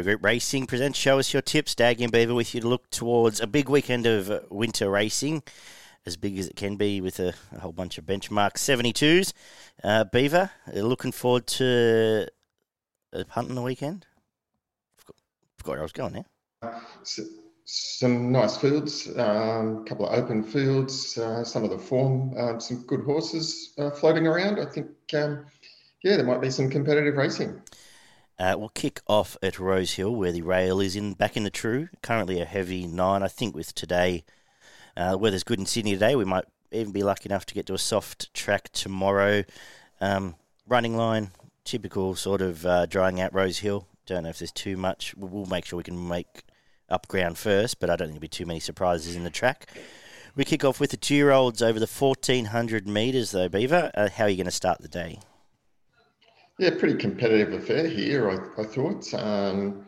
Group Racing presents Show Us Your Tips. Dag and Beaver with you to look towards a big weekend of winter racing, as big as it can be with a, a whole bunch of benchmark 72s. Uh, Beaver, looking forward to punt on the weekend? Forgot, forgot where I was going now. some nice fields, a um, couple of open fields, uh, some of the form, um, some good horses uh, floating around. I think, um, yeah, there might be some competitive racing. Uh, we'll kick off at Rosehill, where the rail is in back in the true. Currently a heavy nine. I think with today, uh, weather's good in Sydney today. We might even be lucky enough to get to a soft track tomorrow. Um, running line, typical sort of uh, drying out Rosehill. Don't know if there's too much. We'll make sure we can make up ground first, but I don't think there'll be too many surprises in the track. We kick off with the two year olds over the 1400 metres, though, Beaver. Uh, how are you going to start the day? Yeah, pretty competitive affair here, I, I thought. Um,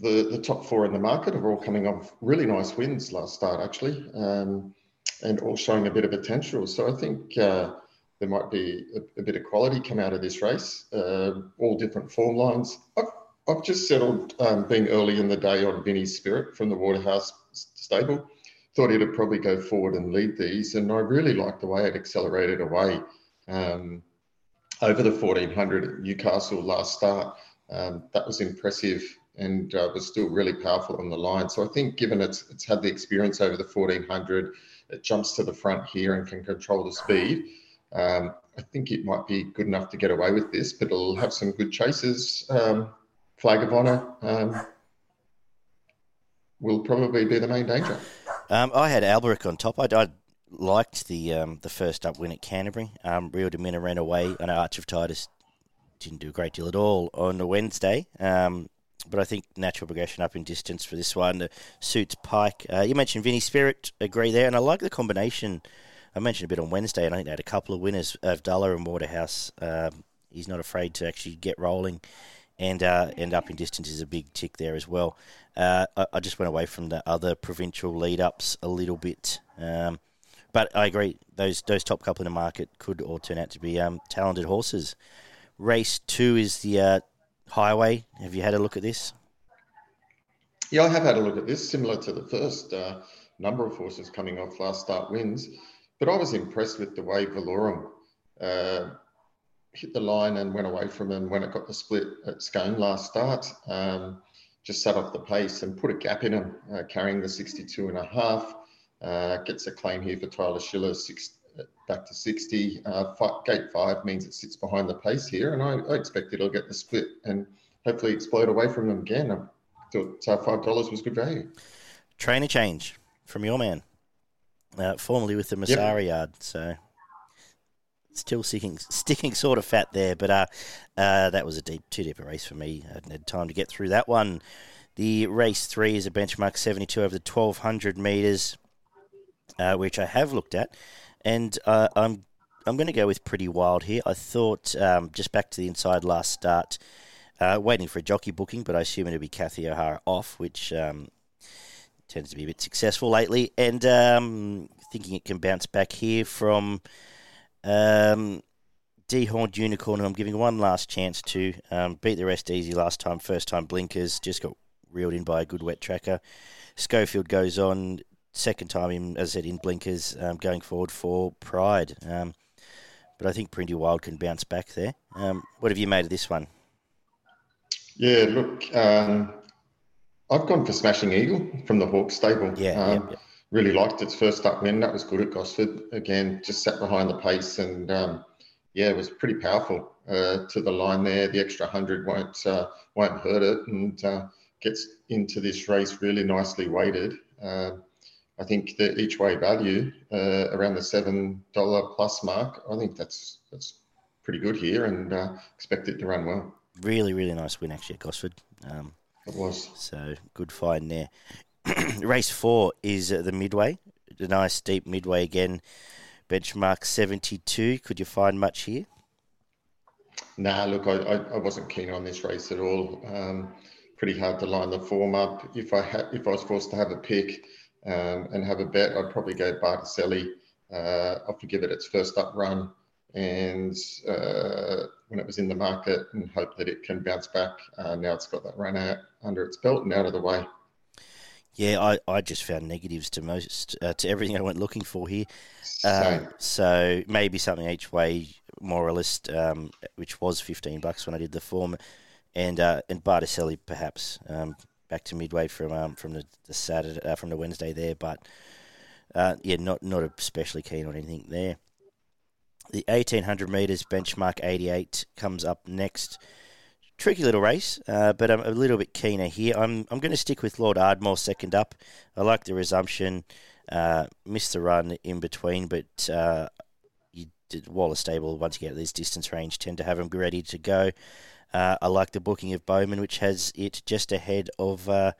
the, the top four in the market are all coming off really nice wins last start, actually, um, and all showing a bit of potential. So I think uh, there might be a, a, bit of quality come out of this race, uh, all different form lines. I've, I've just settled um, being early in the day on Vinny's Spirit from the Waterhouse stable. Thought he'd probably go forward and lead these, and I really liked the way it accelerated away. Um, over the 1400 at Newcastle last start. Um, that was impressive and uh, was still really powerful on the line. So I think given it's, it's had the experience over the 1400, it jumps to the front here and can control the speed. Um, I think it might be good enough to get away with this, but it'll have some good chases. Um, flag of honour um, will probably be the main danger. Um, I had Alberic on top. I, I liked the um, the first up win at Canterbury. Um, Rio de Mina ran away. I know Arch of Titus didn't do a great deal at all on the Wednesday. Um, but I think natural progression up in distance for this one uh, suits Pike. Uh, you mentioned Vinny Spirit, agree there, and I like the combination. I mentioned a bit on Wednesday, and I think they had a couple of winners of Duller and Waterhouse. Um, he's not afraid to actually get rolling, and uh, end up in distance is a big tick there as well. Uh, I, I, just went away from the other provincial lead ups a little bit. Um, but I agree, those those top couple in the market could all turn out to be um, talented horses. Race two is the uh, highway. Have you had a look at this? Yeah, I have had a look at this, similar to the first uh, number of horses coming off last start wins. But I was impressed with the way Valorum uh, hit the line and went away from him when it got the split at Scone last start. Um, just sat off the pace and put a gap in him, uh, carrying the 62 and a half. Uh, gets a claim here for Tyler Schiller, six, back to 60. Uh, five, gate five means it sits behind the pace here, and I, I, expect it'll get the split and hopefully explode away from them again. I thought uh, $5 was good value. Trainer change from your man, uh, formerly with the Masari yep. yard. So still sticking, sticking sort of fat there, but uh, uh, that was a deep, too deep a race for me. I hadn't had time to get through that one. The race three is a benchmark 72 over the 1200 metres uh, which I have looked at, and uh, I'm I'm going to go with pretty wild here. I thought um, just back to the inside last start, uh, waiting for a jockey booking, but I assume it'll be Kathy O'Hara off, which um, tends to be a bit successful lately, and um, thinking it can bounce back here from. Um, Dehorned Unicorn, who I'm giving one last chance to um, beat the rest easy last time, first time blinkers, just got reeled in by a good wet tracker. Schofield goes on, second time in, as I said, in blinkers um, going forward for Pride. Um, but I think Pretty Wild can bounce back there. Um, what have you made of this one? Yeah, look, um, I've gone for Smashing Eagle from the Hawk stable. Yeah, um, yep, yep. really liked its first up win. That was good at Gosford. Again, just sat behind the pace and um, yeah, it was pretty powerful uh, to the line there. The extra hundred won't uh, won't hurt it and uh, gets into this race really nicely weighted. Um, I think the each way value uh, around the seven dollar plus mark. I think that's that's pretty good here, and uh, expect it to run well. Really, really nice win actually at Gosford. Um, it was so good find there. Race four is uh, the midway, the nice deep midway again. Benchmark seventy two. Could you find much here? Nah, look, I, I, I wasn't keen on this race at all. Um, pretty hard to line the form up. If I had, if I was forced to have a pick, um, and have a bet, I'd probably go Barticelli. Uh, I'll forgive it its first up run and uh, when it was in the market and hope that it can bounce back. Uh, now it's got that run out under its belt and out of the way. Yeah, I, I just found negatives to most uh, to everything I went looking for here. Um, so maybe something each way, more or less, um, which was fifteen bucks when I did the form, and uh, and Barticelli perhaps um, back to midway from um, from the, the Saturday uh, from the Wednesday there, but uh, yeah, not not especially keen on anything there. The eighteen hundred meters benchmark eighty eight comes up next tricky little race, uh, but I'm a little bit keener here. I'm I'm going to stick with Lord Ardmore second up. I like the resumption. Uh, missed the run in between, but uh, you did Waller's Stable once you get this distance range tend to have them ready to go. Uh, I like the booking of Bowman, which has it just ahead of uh,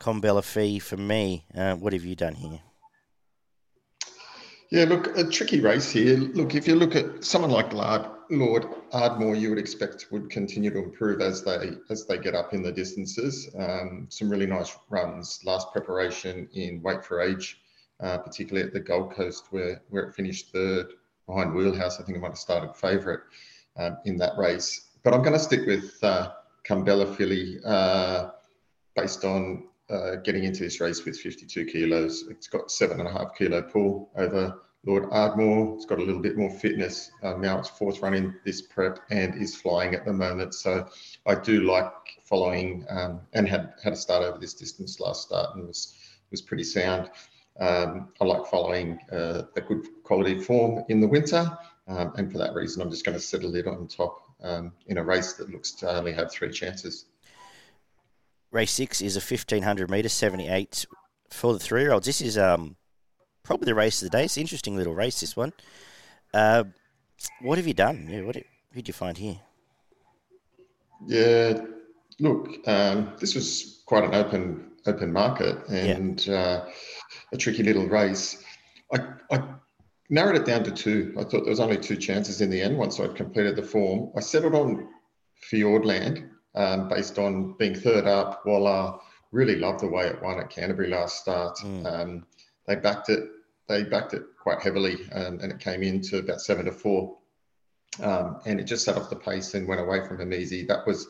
Combella Fee for me. Uh, what have you done here? Yeah, look, a tricky race here. Look, if you look at someone like Lard, Lord Ardmore, you would expect would continue to improve as they as they get up in the distances. Um, some really nice runs. Last preparation in Weight for Age, uh, particularly at the Gold Coast, where where it finished third behind Wheelhouse. I think it might have started favourite um, in that race. But I'm going to stick with uh, Filly uh, based on uh, getting into this race with 52 kilos. It's got seven and a half kilo pull over Lord Ardmore. It's got a little bit more fitness. Um, now it's fourth running this prep and is flying at the moment. So I do like following um, and had had a start over this distance last start and was was pretty sound. Um, I like following uh, a good quality form in the winter, um, and for that reason, I'm just going to settle it on top um, in a race that looks to only have three chances. Race six is a 1500 metre, 78 for the three year olds. This is um, probably the race of the day. It's an interesting little race, this one. Uh, what have you done? Yeah, what did you find here? Yeah, look, um, this was quite an open open market and yeah. uh, a tricky little race. I, I narrowed it down to two. I thought there was only two chances in the end once I'd completed the form. I settled on Fiordland um, based on being third up, while I really loved the way it won at Canterbury last start. Mm. Um, they backed it. They backed it quite heavily, um, and it came into about seven to four. Um, and it just set off the pace and went away from him easy. That was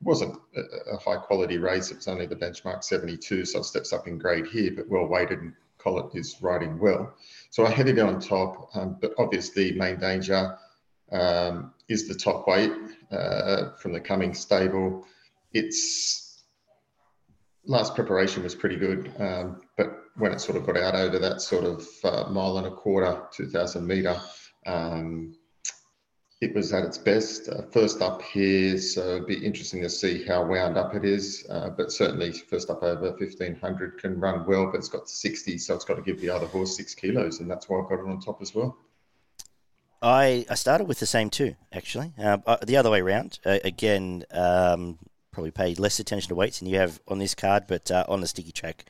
wasn't a, a, high quality race. It was only the benchmark 72, so it steps up in grade here, but well weighted and Collett is riding well. So I headed on top, um, but obviously main danger um, is the top weight uh, from the Cummings stable. Its last preparation was pretty good, um, but when it sort of got out over that sort of uh, mile and a quarter, 2,000 metre, um, it was at its best. Uh, first up here, so it'd be interesting to see how wound up it is. Uh, but certainly, first up over 1500 can run well, but it's got 60, so it's got to give the other horse six kilos, and that's why I've got it on top as well. I, I started with the same two, actually. Uh, uh the other way around. Uh, again, um, probably paid less attention to weights than you have on this card, but uh, on the sticky track,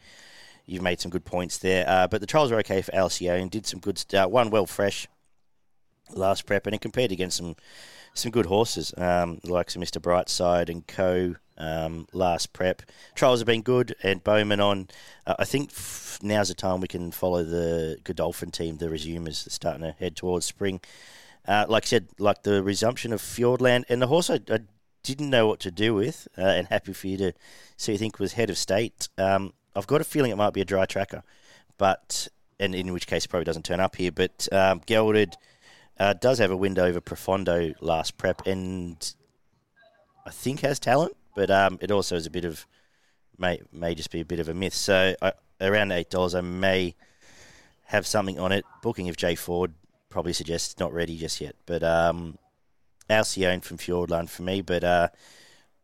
you've made some good points there. but the trials were okay for and did some good stuff. One well fresh last prep, and it competed against some some good horses, um, like Mr. Brightside and Co. Um, last prep. Trials have been good, and Bowman on. Uh, I think f- now's the time we can follow the Godolphin team, the resumers, starting to head towards spring. Uh, like I said, like the resumption of Fiordland, and the horse I, I didn't know what to do with, uh, and happy for you to see, I think was head of state. Um, I've got a feeling it might be a dry tracker, but and in which case it probably doesn't turn up here. But um, gelded uh, does have a window over Profondo last prep, and I think has talent, but um, it also is a bit of may may just be a bit of a myth. So I, around eight dollars, I may have something on it. Booking of Jay Ford probably suggests not ready just yet, but um, Alcyone from Fiordland for me, but uh,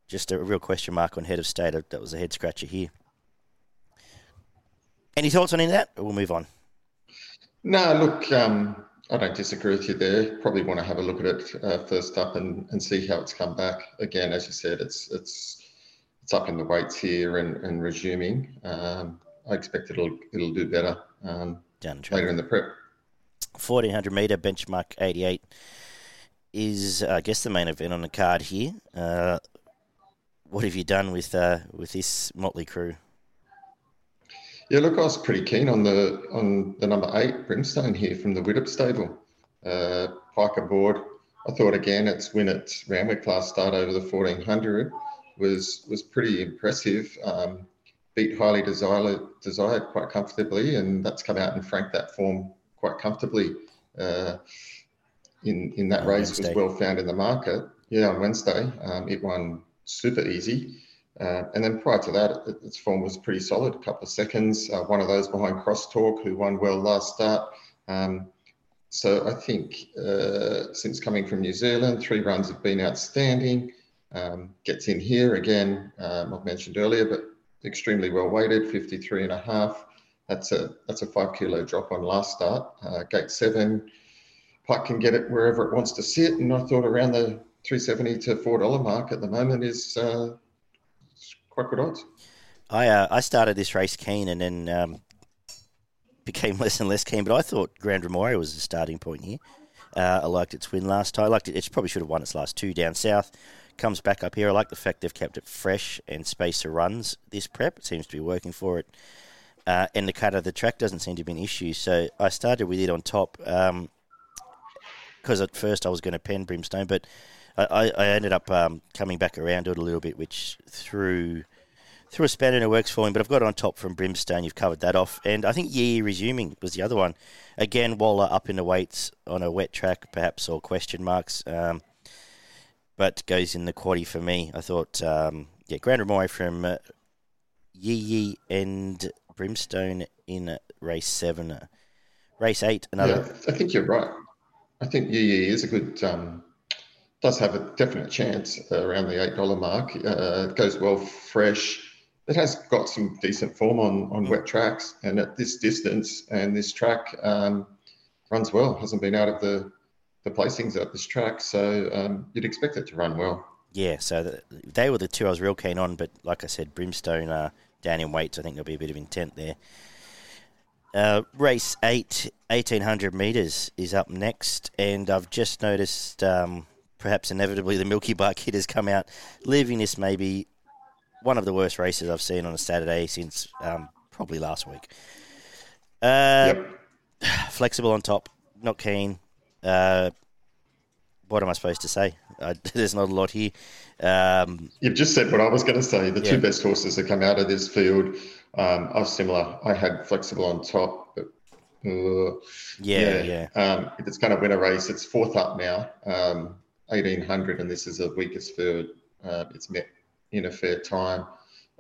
just a real question mark on head of state. That was a head scratcher here. Any thoughts on any of that? Or we'll move on. No, look, um, I don't disagree with you there. Probably want to have a look at it uh, first up and, and see how it's come back. Again, as you said, it's it's it's up in the weights here and, and resuming. Um, I expect it'll it'll do better um, Down later in the prep. Fourteen hundred meter benchmark eighty eight is I guess the main event on the card here. Uh, what have you done with uh, with this motley crew? Yeah, look, I was pretty keen on the on the number eight Brimstone here from the Widdop stable. Uh, Pike aboard, I thought again its win at Randwick last start over the 1400 was was pretty impressive. Um, beat highly desired, desired quite comfortably, and that's come out and franked that form quite comfortably. Uh, in in that on race Wednesday. was well found in the market. Yeah, on Wednesday, um, it won super easy. Uh, and then prior to that, its form was pretty solid, a couple of seconds. Uh, one of those behind Crosstalk, who won well last start. Um, so I think uh, since coming from New Zealand, three runs have been outstanding. Um, gets in here again, um, I've mentioned earlier, but extremely well weighted, 53 and a half. That's a that's a five kilo drop on last start. Uh, gate seven, Pike can get it wherever it wants to sit, and I thought around the 370 to four dollar mark at the moment is uh, quite good odds. I uh, I started this race keen and then um, became less and less keen, but I thought Grand Rimoya was the starting point here. Uh, I liked its win last time. I liked it. It probably should have won its last two down south. Comes back up here. I like the fact they've kept it fresh and spacer runs this prep. It seems to be working for it. Uh, and the cut of the track doesn't seem to be an issue. So I started with it on top because um, at first I was going to pen Brimstone, but I, I ended up um, coming back around to it a little bit, which through through a spanner and it works for him. But I've got on top from Brimstone. You've covered that off, and I think Yee resuming was the other one. Again, Waller up in the weights on a wet track, perhaps or question marks, um, but goes in the quaddy for me. I thought, um, yeah, Grand Ramoy from uh, Yee Yee and Brimstone in race seven, race eight. Another. Yeah, I think you're right. I think Yee Yee is a good um, does have a definite chance around the eight dollar mark. Uh, it goes well fresh. It has got some decent form on on wet tracks, and at this distance and this track um, runs well. Hasn't been out of the the placings at this track, so um, you'd expect it to run well. Yeah, so the, they were the two I was real keen on, but like I said, Brimstone uh, down in weights. I think there'll be a bit of intent there. Uh, race 8, 1800 metres is up next, and I've just noticed um, perhaps inevitably the Milky Bar kid has come out, leaving this maybe one of the worst races I've seen on a Saturday since um, probably last week. Uh, yep. Flexible on top, not keen. Uh, what am I supposed to say? Uh, there's not a lot here. Um, You've just said what I was going to say. The yeah. two best horses that come out of this field um, are similar. I had flexible on top, but uh, yeah, yeah. yeah. Um, if it's going to win a race, it's fourth up now. Um, 1800, and this is the weakest third. Uh, it's met in a fair time.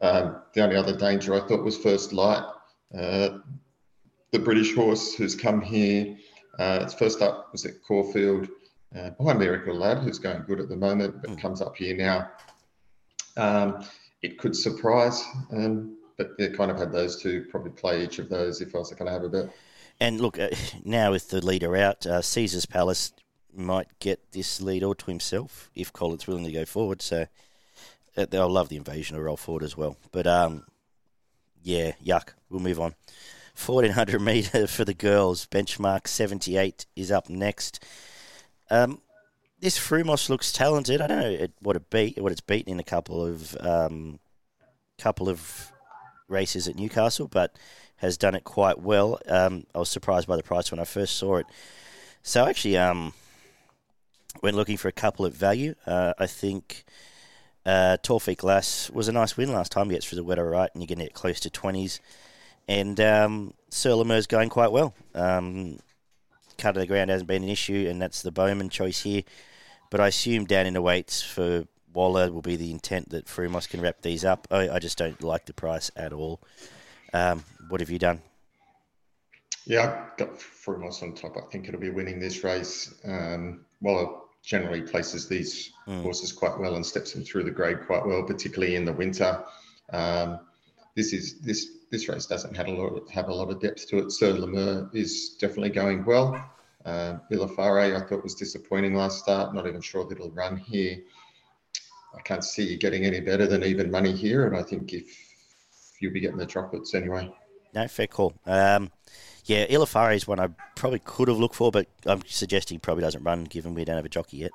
Um, the only other danger I thought was First Light, uh, the British horse who's come here. Uh, it's first up was at Caulfield uh, behind Miracle Lad, who's going good at the moment, but mm. comes up here now. Um, it could surprise, um, but they kind of had those two. Probably play each of those if I was going to have a bet. And look, uh, now with the leader out, uh, Caesar's Palace might get this lead all to himself if Collett's willing to go forward. So uh, they'll love the invasion of roll forward as well. But um, yeah, yuck. We'll move on. 1400 metre for the girls. Benchmark 78 is up next. Um, this Frumos looks talented. I don't know what it beat, what it's beaten in a couple of um, couple of races at Newcastle, but has done it quite well. Um, I was surprised by the price when I first saw it. So actually, um, when looking for a couple at value, uh, I think uh, Torfik Lass was a nice win last time. He gets through the weather right, and you're going to get close to 20s. And um, is going quite well. Um, cut of the ground hasn't been an issue, and that's the Bowman choice here. But I assume down in the weights for Waller will be the intent that Frumos can wrap these up. I, I just don't like the price at all. Um, what have you done? Yeah, I've got Frumos on top. I think it'll be winning this race. Um, Waller generally places these mm. horses quite well and steps them through the grade quite well, particularly in the winter. Um, this is this this race doesn't have a lot of, have a lot of depth to it. Sir Lemur is definitely going well. Uh, I thought was disappointing last start. Not even sure that he'll run here. I can't see you getting any better than even money here, and I think if you'll be getting the chocolates anyway. No, fair call. Um, yeah, Illafari is one I probably could have looked for, but I'm suggesting probably doesn't run given we don't have a jockey yet.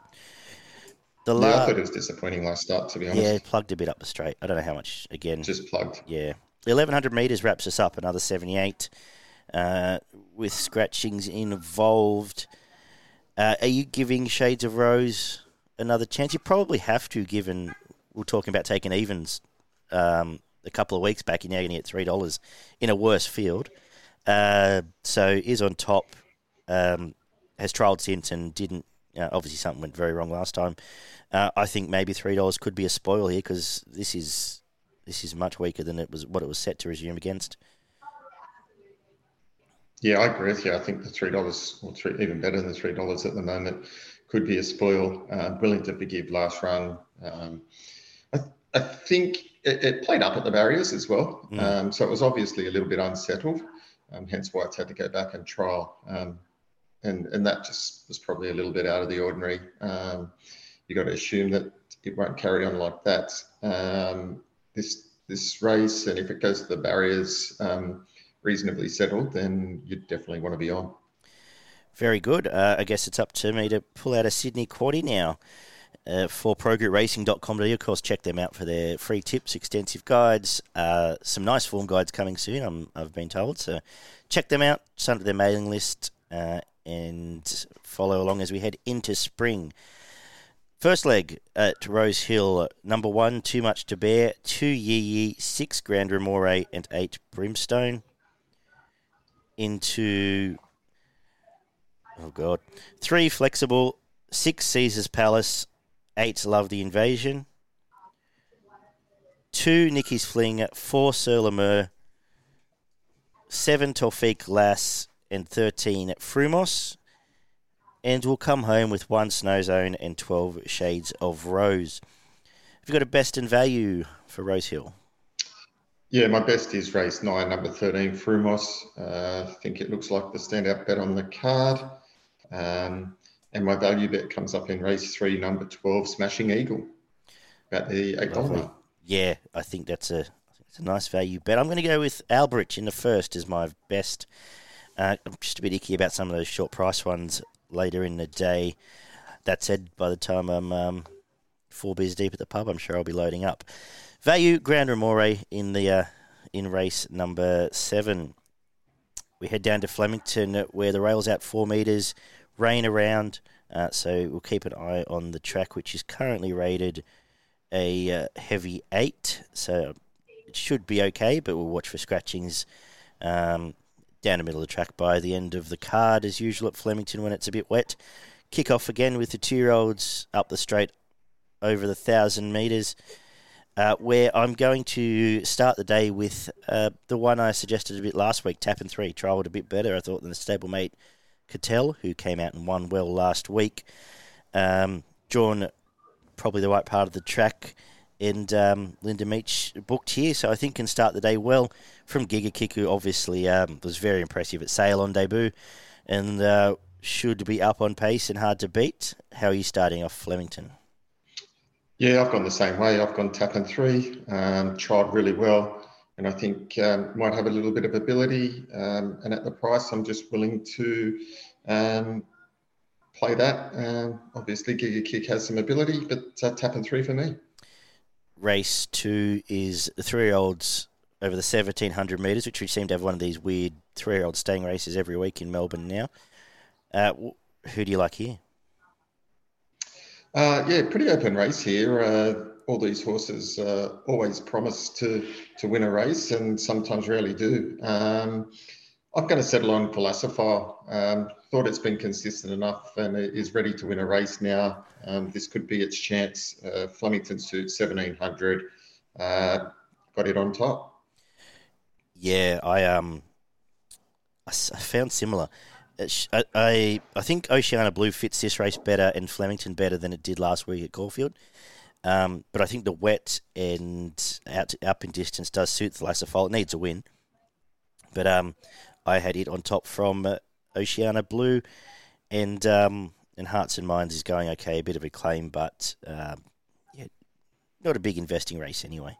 The la- yeah, I thought it was disappointing last start, to be honest. Yeah, plugged a bit up the straight. I don't know how much, again. Just plugged. Yeah. 1100 metres wraps us up, another 78 uh, with scratchings involved. Uh, are you giving Shades of Rose another chance? You probably have to, given we're talking about taking evens um, a couple of weeks back. You're now going to get three dollars in a worse field. Uh, so is on top. Um, has trialled since and didn't. Uh, obviously, something went very wrong last time. Uh, I think maybe three dollars could be a spoil here because this is this is much weaker than it was what it was set to resume against. Yeah, I agree with you. I think the three dollars, or three, even better than three dollars at the moment, could be a spoil. Uh, willing to forgive last run. Um, I, I, think it, it, played up at the barriers as well, mm. um, so it was obviously a little bit unsettled. Um, hence why it's had to go back and trial, um, and and that just was probably a little bit out of the ordinary. Um, you got to assume that it won't carry on like that um, this this race, and if it goes to the barriers reasonably settled, then you definitely want to be on. Very good. Uh, I guess it's up to me to pull out a Sydney Quaddy now. Uh, for progroupracing.com.au, of course, check them out for their free tips, extensive guides, uh, some nice form guides coming soon, i have been told. So check them out, sign up to their mailing list, uh, and follow along as we head into spring. First leg at Rose Hill, number one, Too Much to Bear, two Yee Yee, six Grand Remore, and eight Brimstone into oh god, three flexible, six Caesar's Palace, eight Love the Invasion, two Nicky's Fling, four Sur seven Tofik Lass, and thirteen Frumos. And we'll come home with one Snow Zone and 12 Shades of Rose. Have you got a best in value for Rose Hill? Yeah, my best is race nine, number 13, Frumos. Uh, I think it looks like the standout bet on the card. Um, and my value bet comes up in race three, number 12, Smashing Eagle, about the $8 Yeah, I think that's a, it's a nice value bet. I'm going to go with Alberich in the first as my best. Uh, I'm just a bit icky about some of those short price ones later in the day. That said, by the time I'm um, four beers deep at the pub, I'm sure I'll be loading up. Value Grand Remore in the uh, in race number seven. We head down to Flemington where the rail's out four metres, rain around, uh, so we'll keep an eye on the track, which is currently rated a uh, heavy eight, so it should be okay, but we'll watch for scratchings um, down the middle of the track by the end of the card, as usual at Flemington when it's a bit wet. Kick off again with the two year olds up the straight over the thousand metres uh, where I'm going to start the day with uh, the one I suggested a bit last week, Tap and Three. Trialled a bit better, I thought, than the stablemate Cattell, who came out and won well last week. Um, drawn probably the right part of the track, and um, Linda Meech booked here, so I think can start the day well from Giga who obviously um, was very impressive at Sale on debut, and uh, should be up on pace and hard to beat. How are you starting off Flemington? Yeah, I've gone the same way. I've gone tap and three, um, tried really well, and I think um, might have a little bit of ability. Um, and at the price, I'm just willing to um, play that. Um, obviously, Giga Kick has some ability, but uh, tap and three for me. Race two is the three-year-olds over the 1700 metres, which we seem to have one of these weird three-year-old staying races every week in Melbourne now. Uh, who do you like here? Uh, yeah, pretty open race here. All these horses uh, always promise to to win a race, and sometimes rarely do. Um, I'm going to settle on Philosopher. Um, thought it's been consistent enough and is ready to win a race now. Um, this could be its chance. Uh, Flemington suit 1700. Uh, got it on top. Yeah, I um, I, I found similar. I, I, I think Oceania Blue fits this race better and Flemington better than it did last week at Caulfield. Um, but I think the wet and out up in distance does suit the Lassafol. It needs a win. But um, I had it on top from uh, Oceania Blue, and um, and Hearts and Minds is going okay, a bit of a claim, but um, yeah, not a big investing race anyway.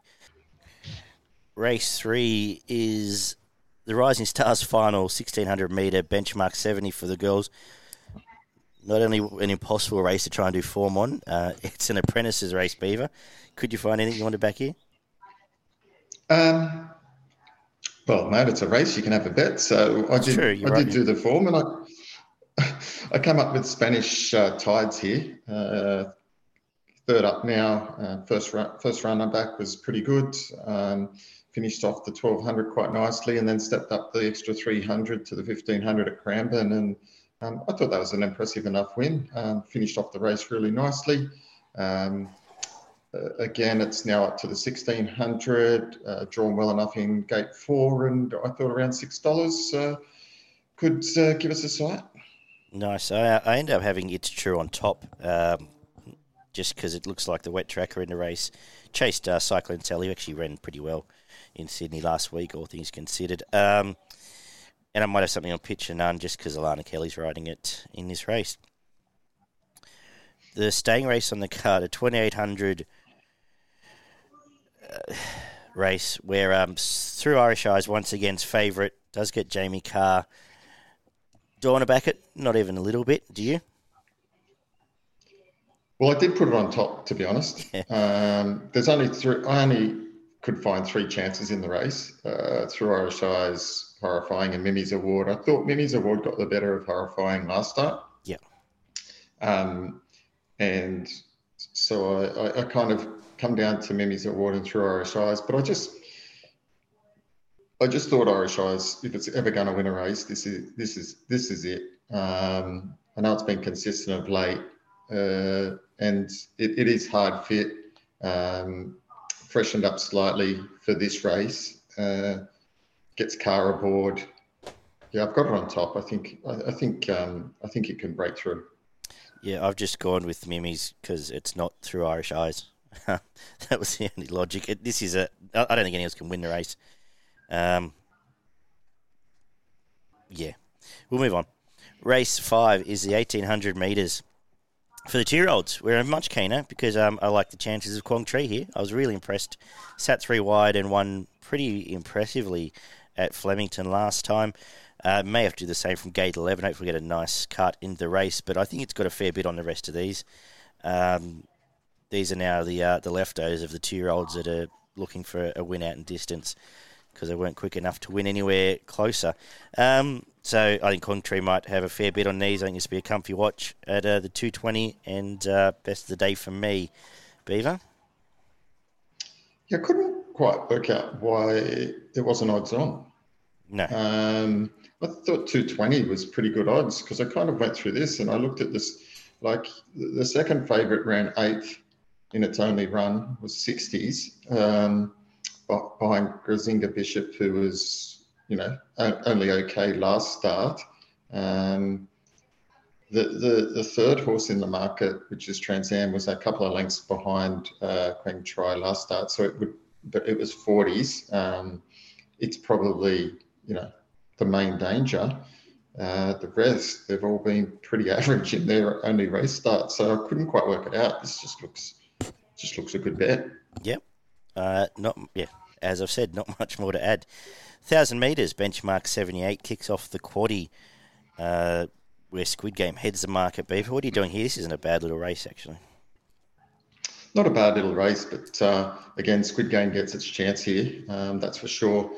Race three is the Rising Stars final, 1600 metre, benchmark 70 for the girls. Not only an impossible race to try and do form on, uh, it's an apprentices race, Beaver. Could you find anything you want to back here? Um, well, mate, it's a race. You can have a bet. So I did. True, I right, did yeah. do the form, and I I come up with Spanish uh, tides here. Uh, third up now. Uh, first run, first runner back was pretty good. Um, finished off the 1200 quite nicely, and then stepped up the extra 300 to the 1500 at Cranbourne. And um, I thought that was an impressive enough win. Um, finished off the race really nicely. Um, uh, again, it's now up to the 1600, uh, drawn well enough in gate four, and I thought around $6 uh, could uh, give us a sight. Nice. I, I ended up having It's True on top um, just because it looks like the wet tracker in the race. Chased uh, Cyclone Sally, who actually ran pretty well in Sydney last week, all things considered. Um, and I might have something on pitch and none just because Alana Kelly's riding it in this race. The staying race on the card, a 2800 uh, race where um, through Irish Eyes once again's favourite does get Jamie Kah. Do I want to back it? Not even a little bit. Do you? Well, I did put it on top, to be honest. um, there's only three. I only could find three chances in the race uh, through Irish Eyes, Horrifying, and Mimi's Award. I thought Mimi's Award got the better of Horrifying last start. Yeah. Um, and so I, I, I kind of come down to Mimi's Award and through Irish Eyes, but I just I just thought Irish Eyes, if it's ever going to win a race, this is this is this is it. Um, I know it's been consistent of late, uh, and it, it is hard fit, um, freshened up slightly for this race. Uh, gets Kah aboard. Yeah, I've got it on top. I think I, I think um, I think it can break through. Yeah, I've just gone with Mimi's because it's not through Irish Eyes. that was the only logic. It, this is a. I don't think anyone else can win the race. Um, yeah, we'll move on. Race five is the eighteen hundred meters for the two-year-olds. We're much keener because um, I like the chances of Quang Tri here. I was really impressed. Sat three wide and won pretty impressively at Flemington last time. Uh, may have to do the same from gate 11. Hopefully, we get a nice cut in the race. But I think it's got a fair bit on the rest of these. Um, these are now the uh, the leftovers of the two year olds that are looking for a win out in distance because they weren't quick enough to win anywhere closer. Um, so I think Tri might have a fair bit on these. I think this will be a comfy watch at uh, the 220 and uh, best of the day for me. Beaver? Yeah, couldn't quite work out why it wasn't odds on. No. Um, I thought 220 was pretty good odds because I kind of went through this and I looked at this. Like the second favourite ran eighth in its only run was 60s um, behind Grazinga Bishop, who was, you know, only okay last start. Um, the, the, the third horse in the market, which is Trans Am, was a couple of lengths behind uh, Quang Tri last start. So it would, but it was 40s. Um, it's probably, you know, the main danger. Uh, the rest, they've all been pretty average in their only race start. So I couldn't quite work it out. This just looks just looks a good bet. Yep. Uh, not yeah. As I've said, not much more to add. Thousand meters benchmark seventy eight kicks off the quaddy. Uh, where Squid Game heads the market. Beaver, what are you doing here? This isn't a bad little race, actually. Not a bad little race, but uh, again, Squid Game gets its chance here. Um, that's for sure.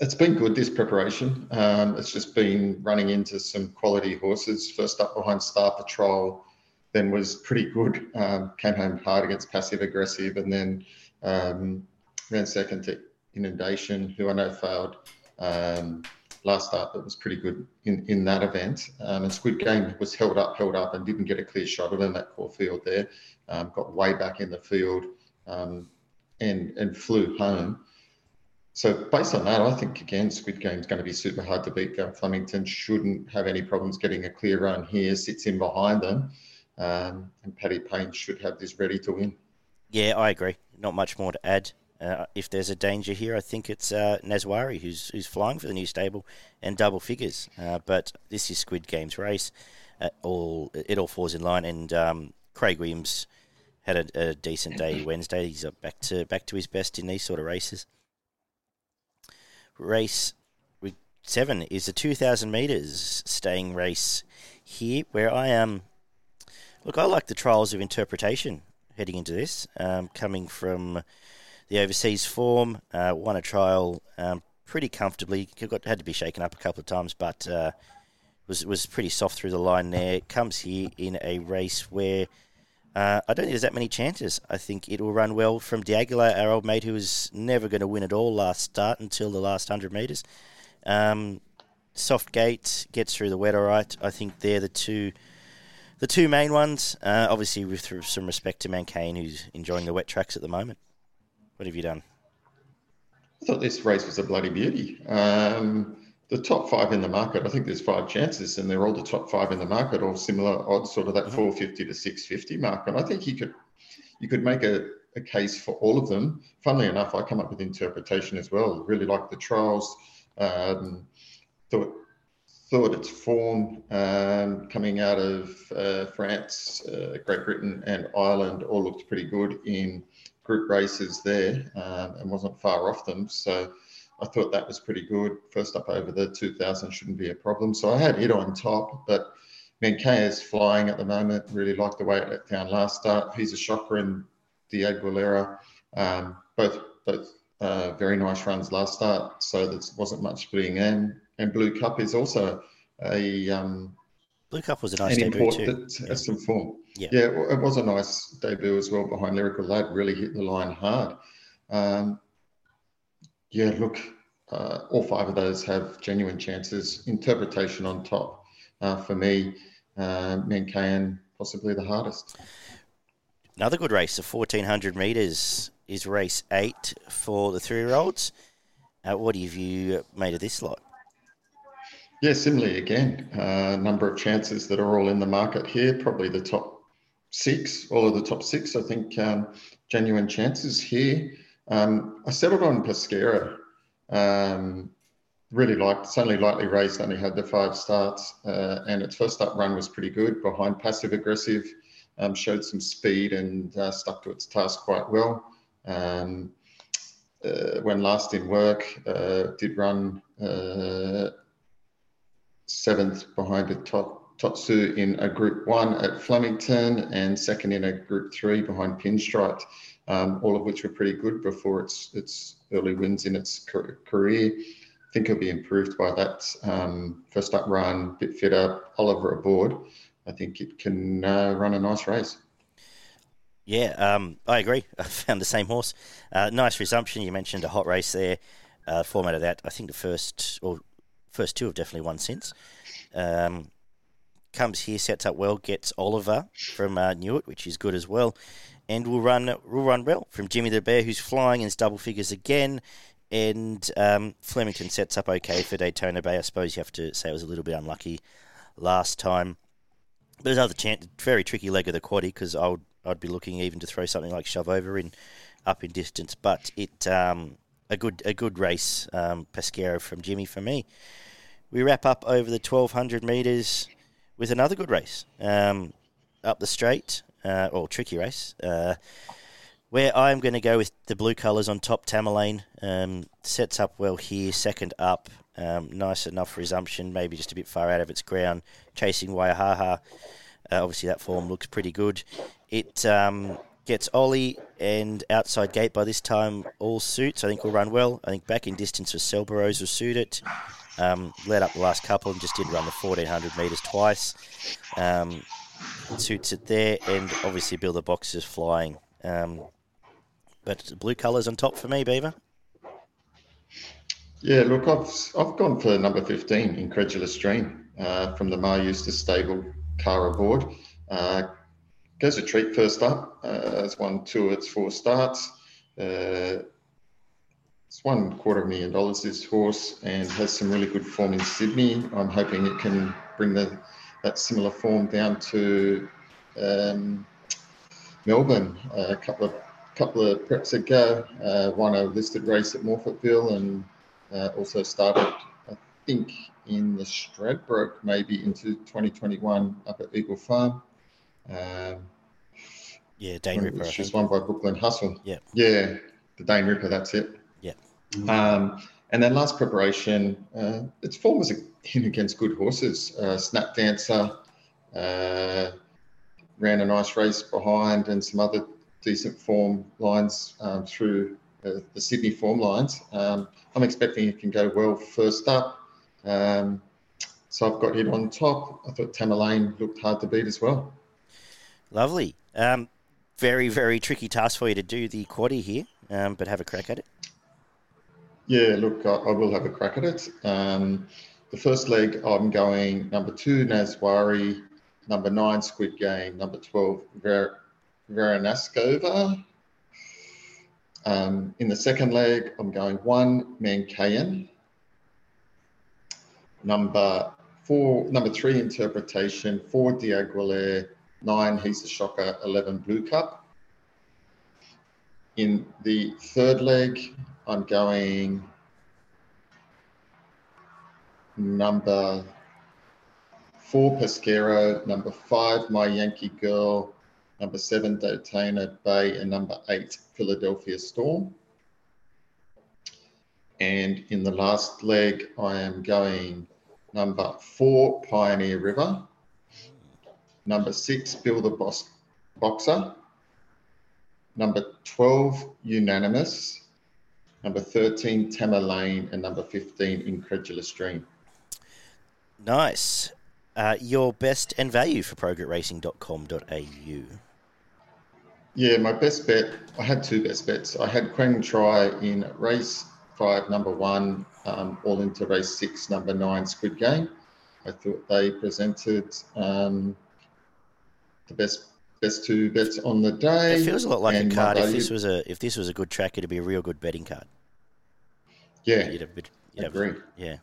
It's been good this preparation. Um, it's just been running into some quality horses. First up behind Star Patrol, then was pretty good. Um, came home hard against passive aggressive, and then um, ran second to Inundation, who I know failed um, last start, but was pretty good in, in that event. Um, and Squid Game was held up, held up, and didn't get a clear shot of in that Caulfield there. Um, got way back in the field um, and and flew home. So based on that, I think again, Squid Game is going to be super hard to beat. Flemington shouldn't have any problems getting a clear run here. Sits in behind them. Um, and Paddy Payne should have this ready to win. Yeah, I agree. Not much more to add. Uh, if there's a danger here, I think it's uh, Naswari who's who's flying for the new stable and double figures. Uh, but this is Squid Game's race. Uh, all it all falls in line, and um, Craig Williams had a, a, decent day Wednesday. He's back to back to his best in these sort of races. Race seven is a 2,000 meters staying race here, where I am. Look, I like the trials of interpretation heading into this, um, coming from the overseas form. Uh, won a trial um, pretty comfortably. Got had to be shaken up a couple of times, but uh, was was pretty soft through the line there. Comes here in a race where uh, I don't think there's that many chances. I think it will run well from D'Aguilar, our old mate, who was never going to win at all last start until the last hundred metres. Um, soft gate gets through the wet all right. I think they're the two. The two main ones, uh, obviously, with some respect to Mancain, who's enjoying the wet tracks at the moment. What have you done? I thought this race was a bloody beauty. Um, the top five in the market, I think there's five chances, and they're all the top five in the market, all similar odds, sort of that mm-hmm. 450 to 650 mark. And I think you could you could make a, a case for all of them. Funnily enough, I come up with interpretation as well. Really like the trials. Um, thought thought its form um, coming out of uh, France, uh, Great Britain, and Ireland all looked pretty good in group races there, um, and wasn't far off them. So I thought that was pretty good. First up over the 2000 shouldn't be a problem. So I had it on top, but Mankaya is flying at the moment. Really liked the way it let down last start. He's a shocker in the Aguilera. Um, both both uh, very nice runs last start, so there wasn't much splitting in. And Blue Cup is also a um, Blue Cup was a nice debut too. Yeah. some form. Yeah. yeah, it was a nice debut as well behind Lyrical Lad. Really hit the line hard. Um, yeah, look, uh, all five of those have genuine chances. Interpretation on top uh, for me. Uh, Mankayan possibly the hardest. Another good race, the 1400 metres is race eight for the three-year-olds. Uh, what have you made of this lot? Yeah, similarly again, a uh, number of chances that are all in the market here. Probably the top six, all of the top six, I think, um, genuine chances here. Um, I settled on Pesquera. Um, really liked. It's only lightly raced. Only had the five starts, uh, and its first up run was pretty good. Behind passive aggressive, um, showed some speed and uh, stuck to its task quite well. Um, uh, when last in work, uh, did run uh, seventh behind the Totsu in a Group One at Flemington, and second in a Group Three behind Pinstripe um, all of which were pretty good before its its early wins in its career. I think it'll be improved by that um, first up run, bit fitter, Oliver aboard. I think it can uh, run a nice race. Yeah, um, I agree. I found the same horse. Uh, nice resumption. You mentioned a hot race there. Uh, format of that, I think the first or first two have definitely won since. Um, comes here, sets up well, gets Oliver from uh, Newitt, which is good as well and will run will run well from Jimmy the Bear, who's flying in his double figures again. And um, Flemington sets up okay for Daytona Bay. I suppose you have to say it was a little bit unlucky last time. But there's other chance, very tricky leg of the quaddy because I would I'd be looking even to throw something like shove over in up in distance. But it um, a good a good race, um, Pesquero from Jimmy for me. We wrap up over the 1200 metres with another good race um, up the straight uh, or tricky race, uh, where I'm going to go with the blue colours on top. Tamerlane um, sets up well here, second up. Um, nice enough resumption, maybe just a bit far out of its ground, chasing Waiahaha. Uh, obviously, that form looks pretty good. It um, gets Ollie and outside gate by this time all suits. I think will run well. I think back in distance for Cerberus will suit it. Um, led up the last couple and just did run the 1400 metres twice. Um, suits it there, and obviously Bill the Box is flying. Um, but blue colours on top for me, Beaver. Yeah, look, I've I've gone for number fifteen, Incredulous Dream, uh, from the Maher Eustace stable Kah aboard. Uh, goes a treat first up. Uh, it's won two of its four starts. Uh, it's one quarter of a million dollars this horse and has some really good form in Sydney. I'm hoping it can bring the that similar form down to um, Melbourne a couple of couple of preps ago. Uh, won a listed race at Morphettville and uh, also started, I think, in the Stradbroke maybe into 2021 up at Eagle Farm. Um, yeah, Dane Ripper. Which is won by Brooklyn Hustle. Yeah. Yeah, the Dane Ripper, that's it. Yeah. Um, and then last preparation, uh, its form was in against good horses. Uh, Snap Dancer uh, ran a nice race behind, and some other decent form lines um, through uh, the Sydney form lines. Um, I'm expecting it can go well first up. Um, so I've got it on top. I thought Tamerlane looked hard to beat as well. Lovely. Um, very, very tricky task for you to do the quaddy here, um, but have a crack at it. Yeah, look, I, I will have a crack at it. Um, the first leg, I'm going number two, Naswari, number nine, Squid Game, number 12, Ver- Veranaskova. Um, in the second leg, I'm going one, Mankayan. Number four, number three, Interpretation, four, D'Aguilera, nine, He's Shocker, 11, Blue Cup. In the third leg, I'm going number four, Pesquero, number five, My Yankee Girl, number seven, Daytona Bay, and number eight, Philadelphia Storm. And in the last leg, I am going number four, Pioneer River, number six, Bill the Boss Boxer, number 12, Unanimous, number 13, Tamerlane, and number 15, Incredulous Dream. Nice. Uh, your best and value for progretracing.com.au. Yeah, my best bet, I had two best bets. I had Quang Tri in race five, number one, um, all into race six, number nine, Squid Game. I thought they presented um, the best best two bets on the day. It feels a lot like a card. If this was a if this was a good track, it'd be a real good betting card. Yeah, you'd have, you'd agree. Have, yeah.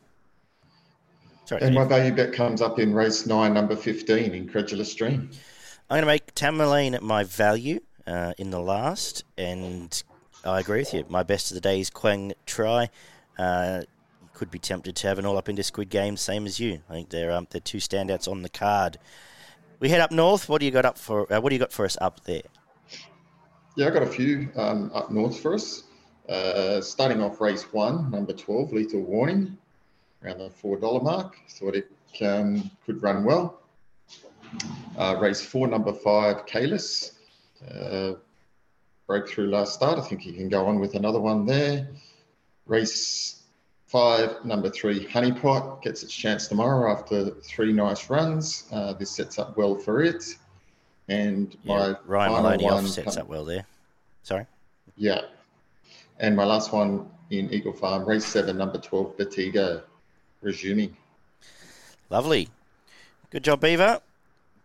Sorry, and my value bet comes up in race nine, number fifteen, Incredulous Dream. I'm going to make Tamerlane my value uh, in the last, and I agree with you. My best of the day is Quang Tri. Uh, could be tempted to have an all up into Squid Game, same as you. I think they're um, they're two standouts on the card. We head up north. What do you got up for? Uh, what do you got for us up there? Yeah, I got a few um, up north for us. Uh, starting off race one, number twelve, Lethal Warning, around the four dollar mark. Thought it um, could run well. Uh, race four, number five, Kalis. Uh, broke through last start. I think he can go on with another one there. Race five, number three, Honeypot gets its chance tomorrow after three nice runs. Uh, this sets up well for it. And yeah, my Ryan Maloney one, sets up well there. Sorry. Yeah. And my last one in Eagle Farm, race seven, number 12, Batigo, resuming. Lovely. Good job, Beaver.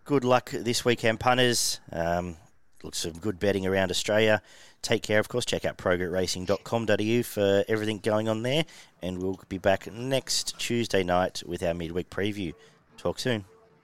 Good luck this weekend, punters. Um, looks some good betting around Australia. Take care, of course. Check out progretracing.com.au for everything going on there. And we'll be back next Tuesday night with our midweek preview. Talk soon.